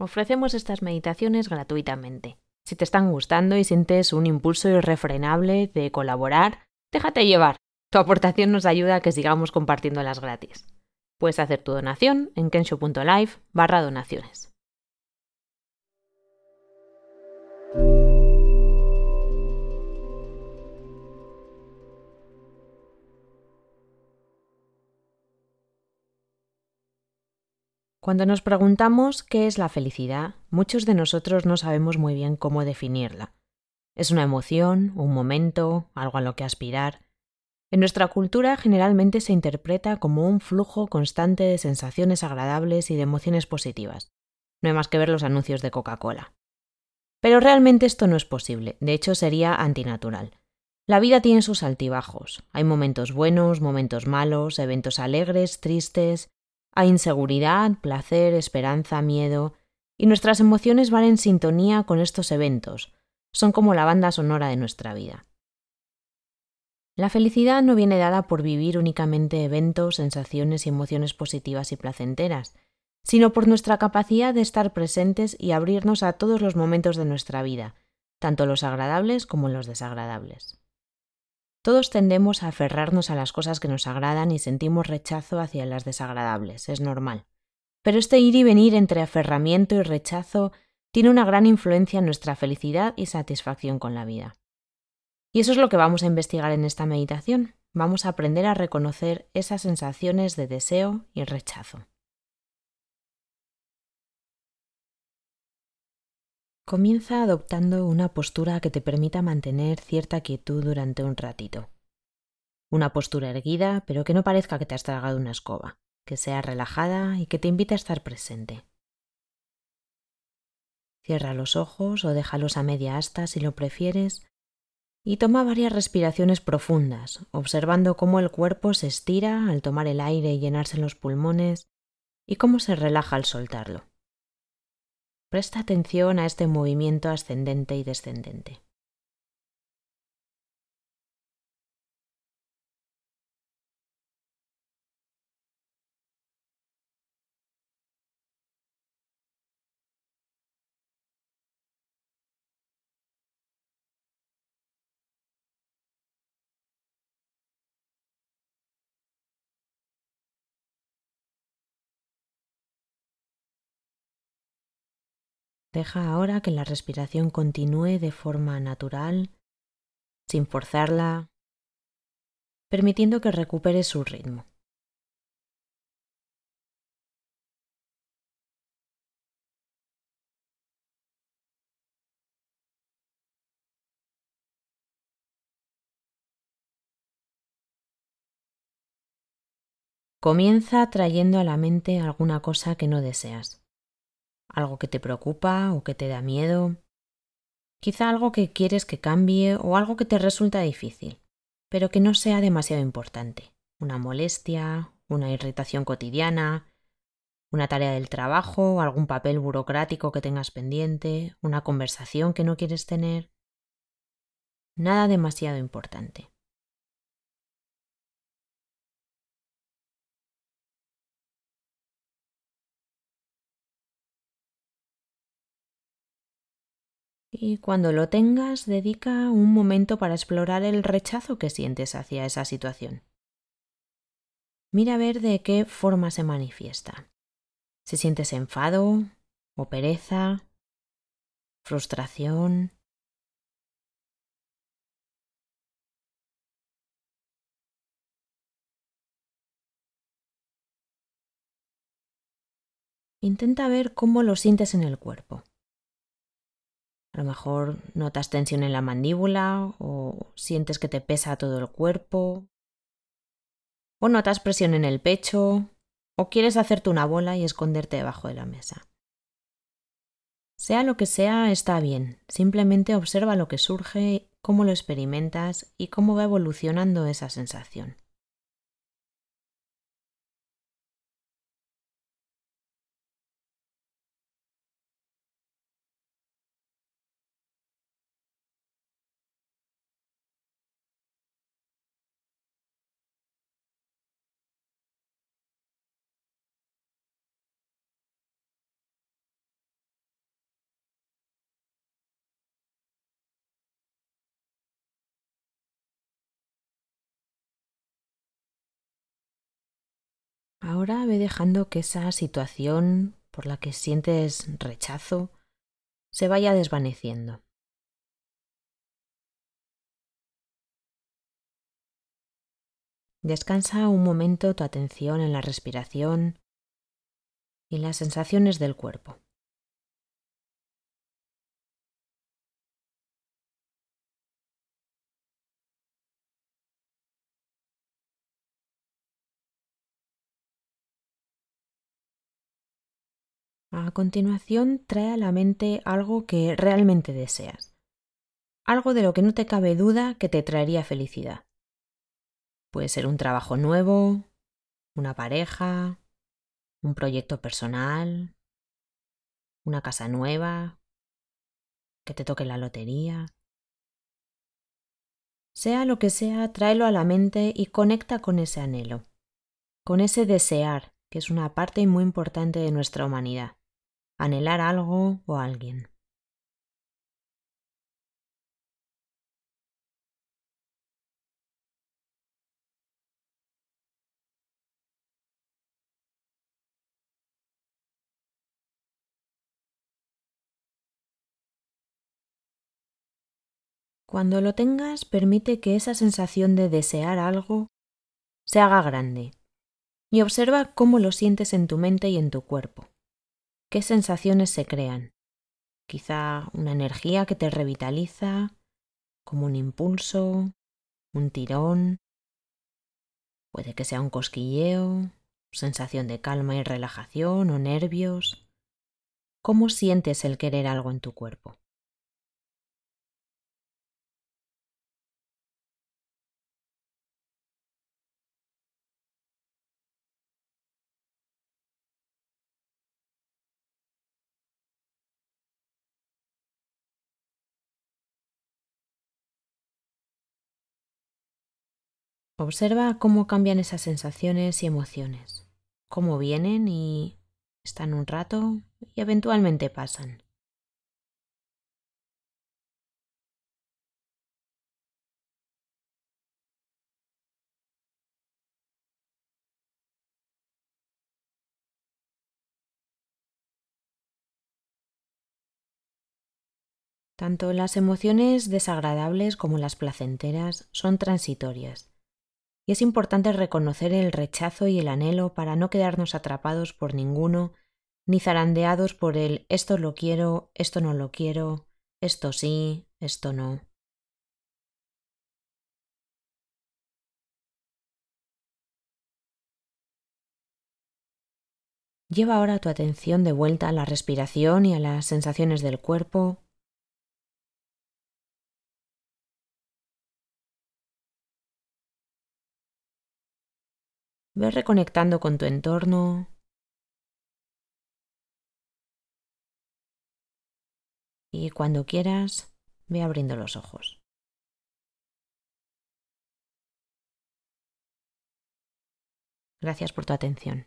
Ofrecemos estas meditaciones gratuitamente. Si te están gustando y sientes un impulso irrefrenable de colaborar, déjate llevar. Tu aportación nos ayuda a que sigamos compartiéndolas gratis. Puedes hacer tu donación en kensho.live barra donaciones. Cuando nos preguntamos qué es la felicidad, muchos de nosotros no sabemos muy bien cómo definirla. ¿Es una emoción, un momento, algo a lo que aspirar? En nuestra cultura generalmente se interpreta como un flujo constante de sensaciones agradables y de emociones positivas. No hay más que ver los anuncios de Coca-Cola. Pero realmente esto no es posible, de hecho sería antinatural. La vida tiene sus altibajos. Hay momentos buenos, momentos malos, eventos alegres, tristes, hay inseguridad, placer, esperanza, miedo, y nuestras emociones van en sintonía con estos eventos, son como la banda sonora de nuestra vida. La felicidad no viene dada por vivir únicamente eventos, sensaciones y emociones positivas y placenteras, sino por nuestra capacidad de estar presentes y abrirnos a todos los momentos de nuestra vida, tanto los agradables como los desagradables. Todos tendemos a aferrarnos a las cosas que nos agradan y sentimos rechazo hacia las desagradables, es normal. Pero este ir y venir entre aferramiento y rechazo tiene una gran influencia en nuestra felicidad y satisfacción con la vida. Y eso es lo que vamos a investigar en esta meditación. Vamos a aprender a reconocer esas sensaciones de deseo y rechazo. Comienza adoptando una postura que te permita mantener cierta quietud durante un ratito. Una postura erguida, pero que no parezca que te has tragado una escoba, que sea relajada y que te invite a estar presente. Cierra los ojos o déjalos a media asta si lo prefieres y toma varias respiraciones profundas, observando cómo el cuerpo se estira al tomar el aire y llenarse los pulmones y cómo se relaja al soltarlo. Presta atención a este movimiento ascendente y descendente. Deja ahora que la respiración continúe de forma natural, sin forzarla, permitiendo que recupere su ritmo. Comienza trayendo a la mente alguna cosa que no deseas algo que te preocupa o que te da miedo, quizá algo que quieres que cambie o algo que te resulta difícil, pero que no sea demasiado importante, una molestia, una irritación cotidiana, una tarea del trabajo, algún papel burocrático que tengas pendiente, una conversación que no quieres tener. Nada demasiado importante. Y cuando lo tengas, dedica un momento para explorar el rechazo que sientes hacia esa situación. Mira a ver de qué forma se manifiesta. Si sientes enfado o pereza, frustración. Intenta ver cómo lo sientes en el cuerpo. A lo mejor notas tensión en la mandíbula o sientes que te pesa todo el cuerpo. O notas presión en el pecho o quieres hacerte una bola y esconderte debajo de la mesa. Sea lo que sea, está bien. Simplemente observa lo que surge, cómo lo experimentas y cómo va evolucionando esa sensación. Ahora ve dejando que esa situación por la que sientes rechazo se vaya desvaneciendo. Descansa un momento tu atención en la respiración y las sensaciones del cuerpo. A continuación, trae a la mente algo que realmente deseas, algo de lo que no te cabe duda que te traería felicidad. Puede ser un trabajo nuevo, una pareja, un proyecto personal, una casa nueva, que te toque la lotería. Sea lo que sea, tráelo a la mente y conecta con ese anhelo, con ese desear, que es una parte muy importante de nuestra humanidad, anhelar algo o alguien. Cuando lo tengas, permite que esa sensación de desear algo se haga grande y observa cómo lo sientes en tu mente y en tu cuerpo. ¿Qué sensaciones se crean? Quizá una energía que te revitaliza, como un impulso, un tirón. Puede que sea un cosquilleo, sensación de calma y relajación o nervios. ¿Cómo sientes el querer algo en tu cuerpo? Observa cómo cambian esas sensaciones y emociones, cómo vienen y están un rato y eventualmente pasan. Tanto las emociones desagradables como las placenteras son transitorias es importante reconocer el rechazo y el anhelo para no quedarnos atrapados por ninguno, ni zarandeados por el esto lo quiero, esto no lo quiero, esto sí, esto no. Lleva ahora tu atención de vuelta a la respiración y a las sensaciones del cuerpo Ve reconectando con tu entorno. Y cuando quieras, ve abriendo los ojos. Gracias por tu atención.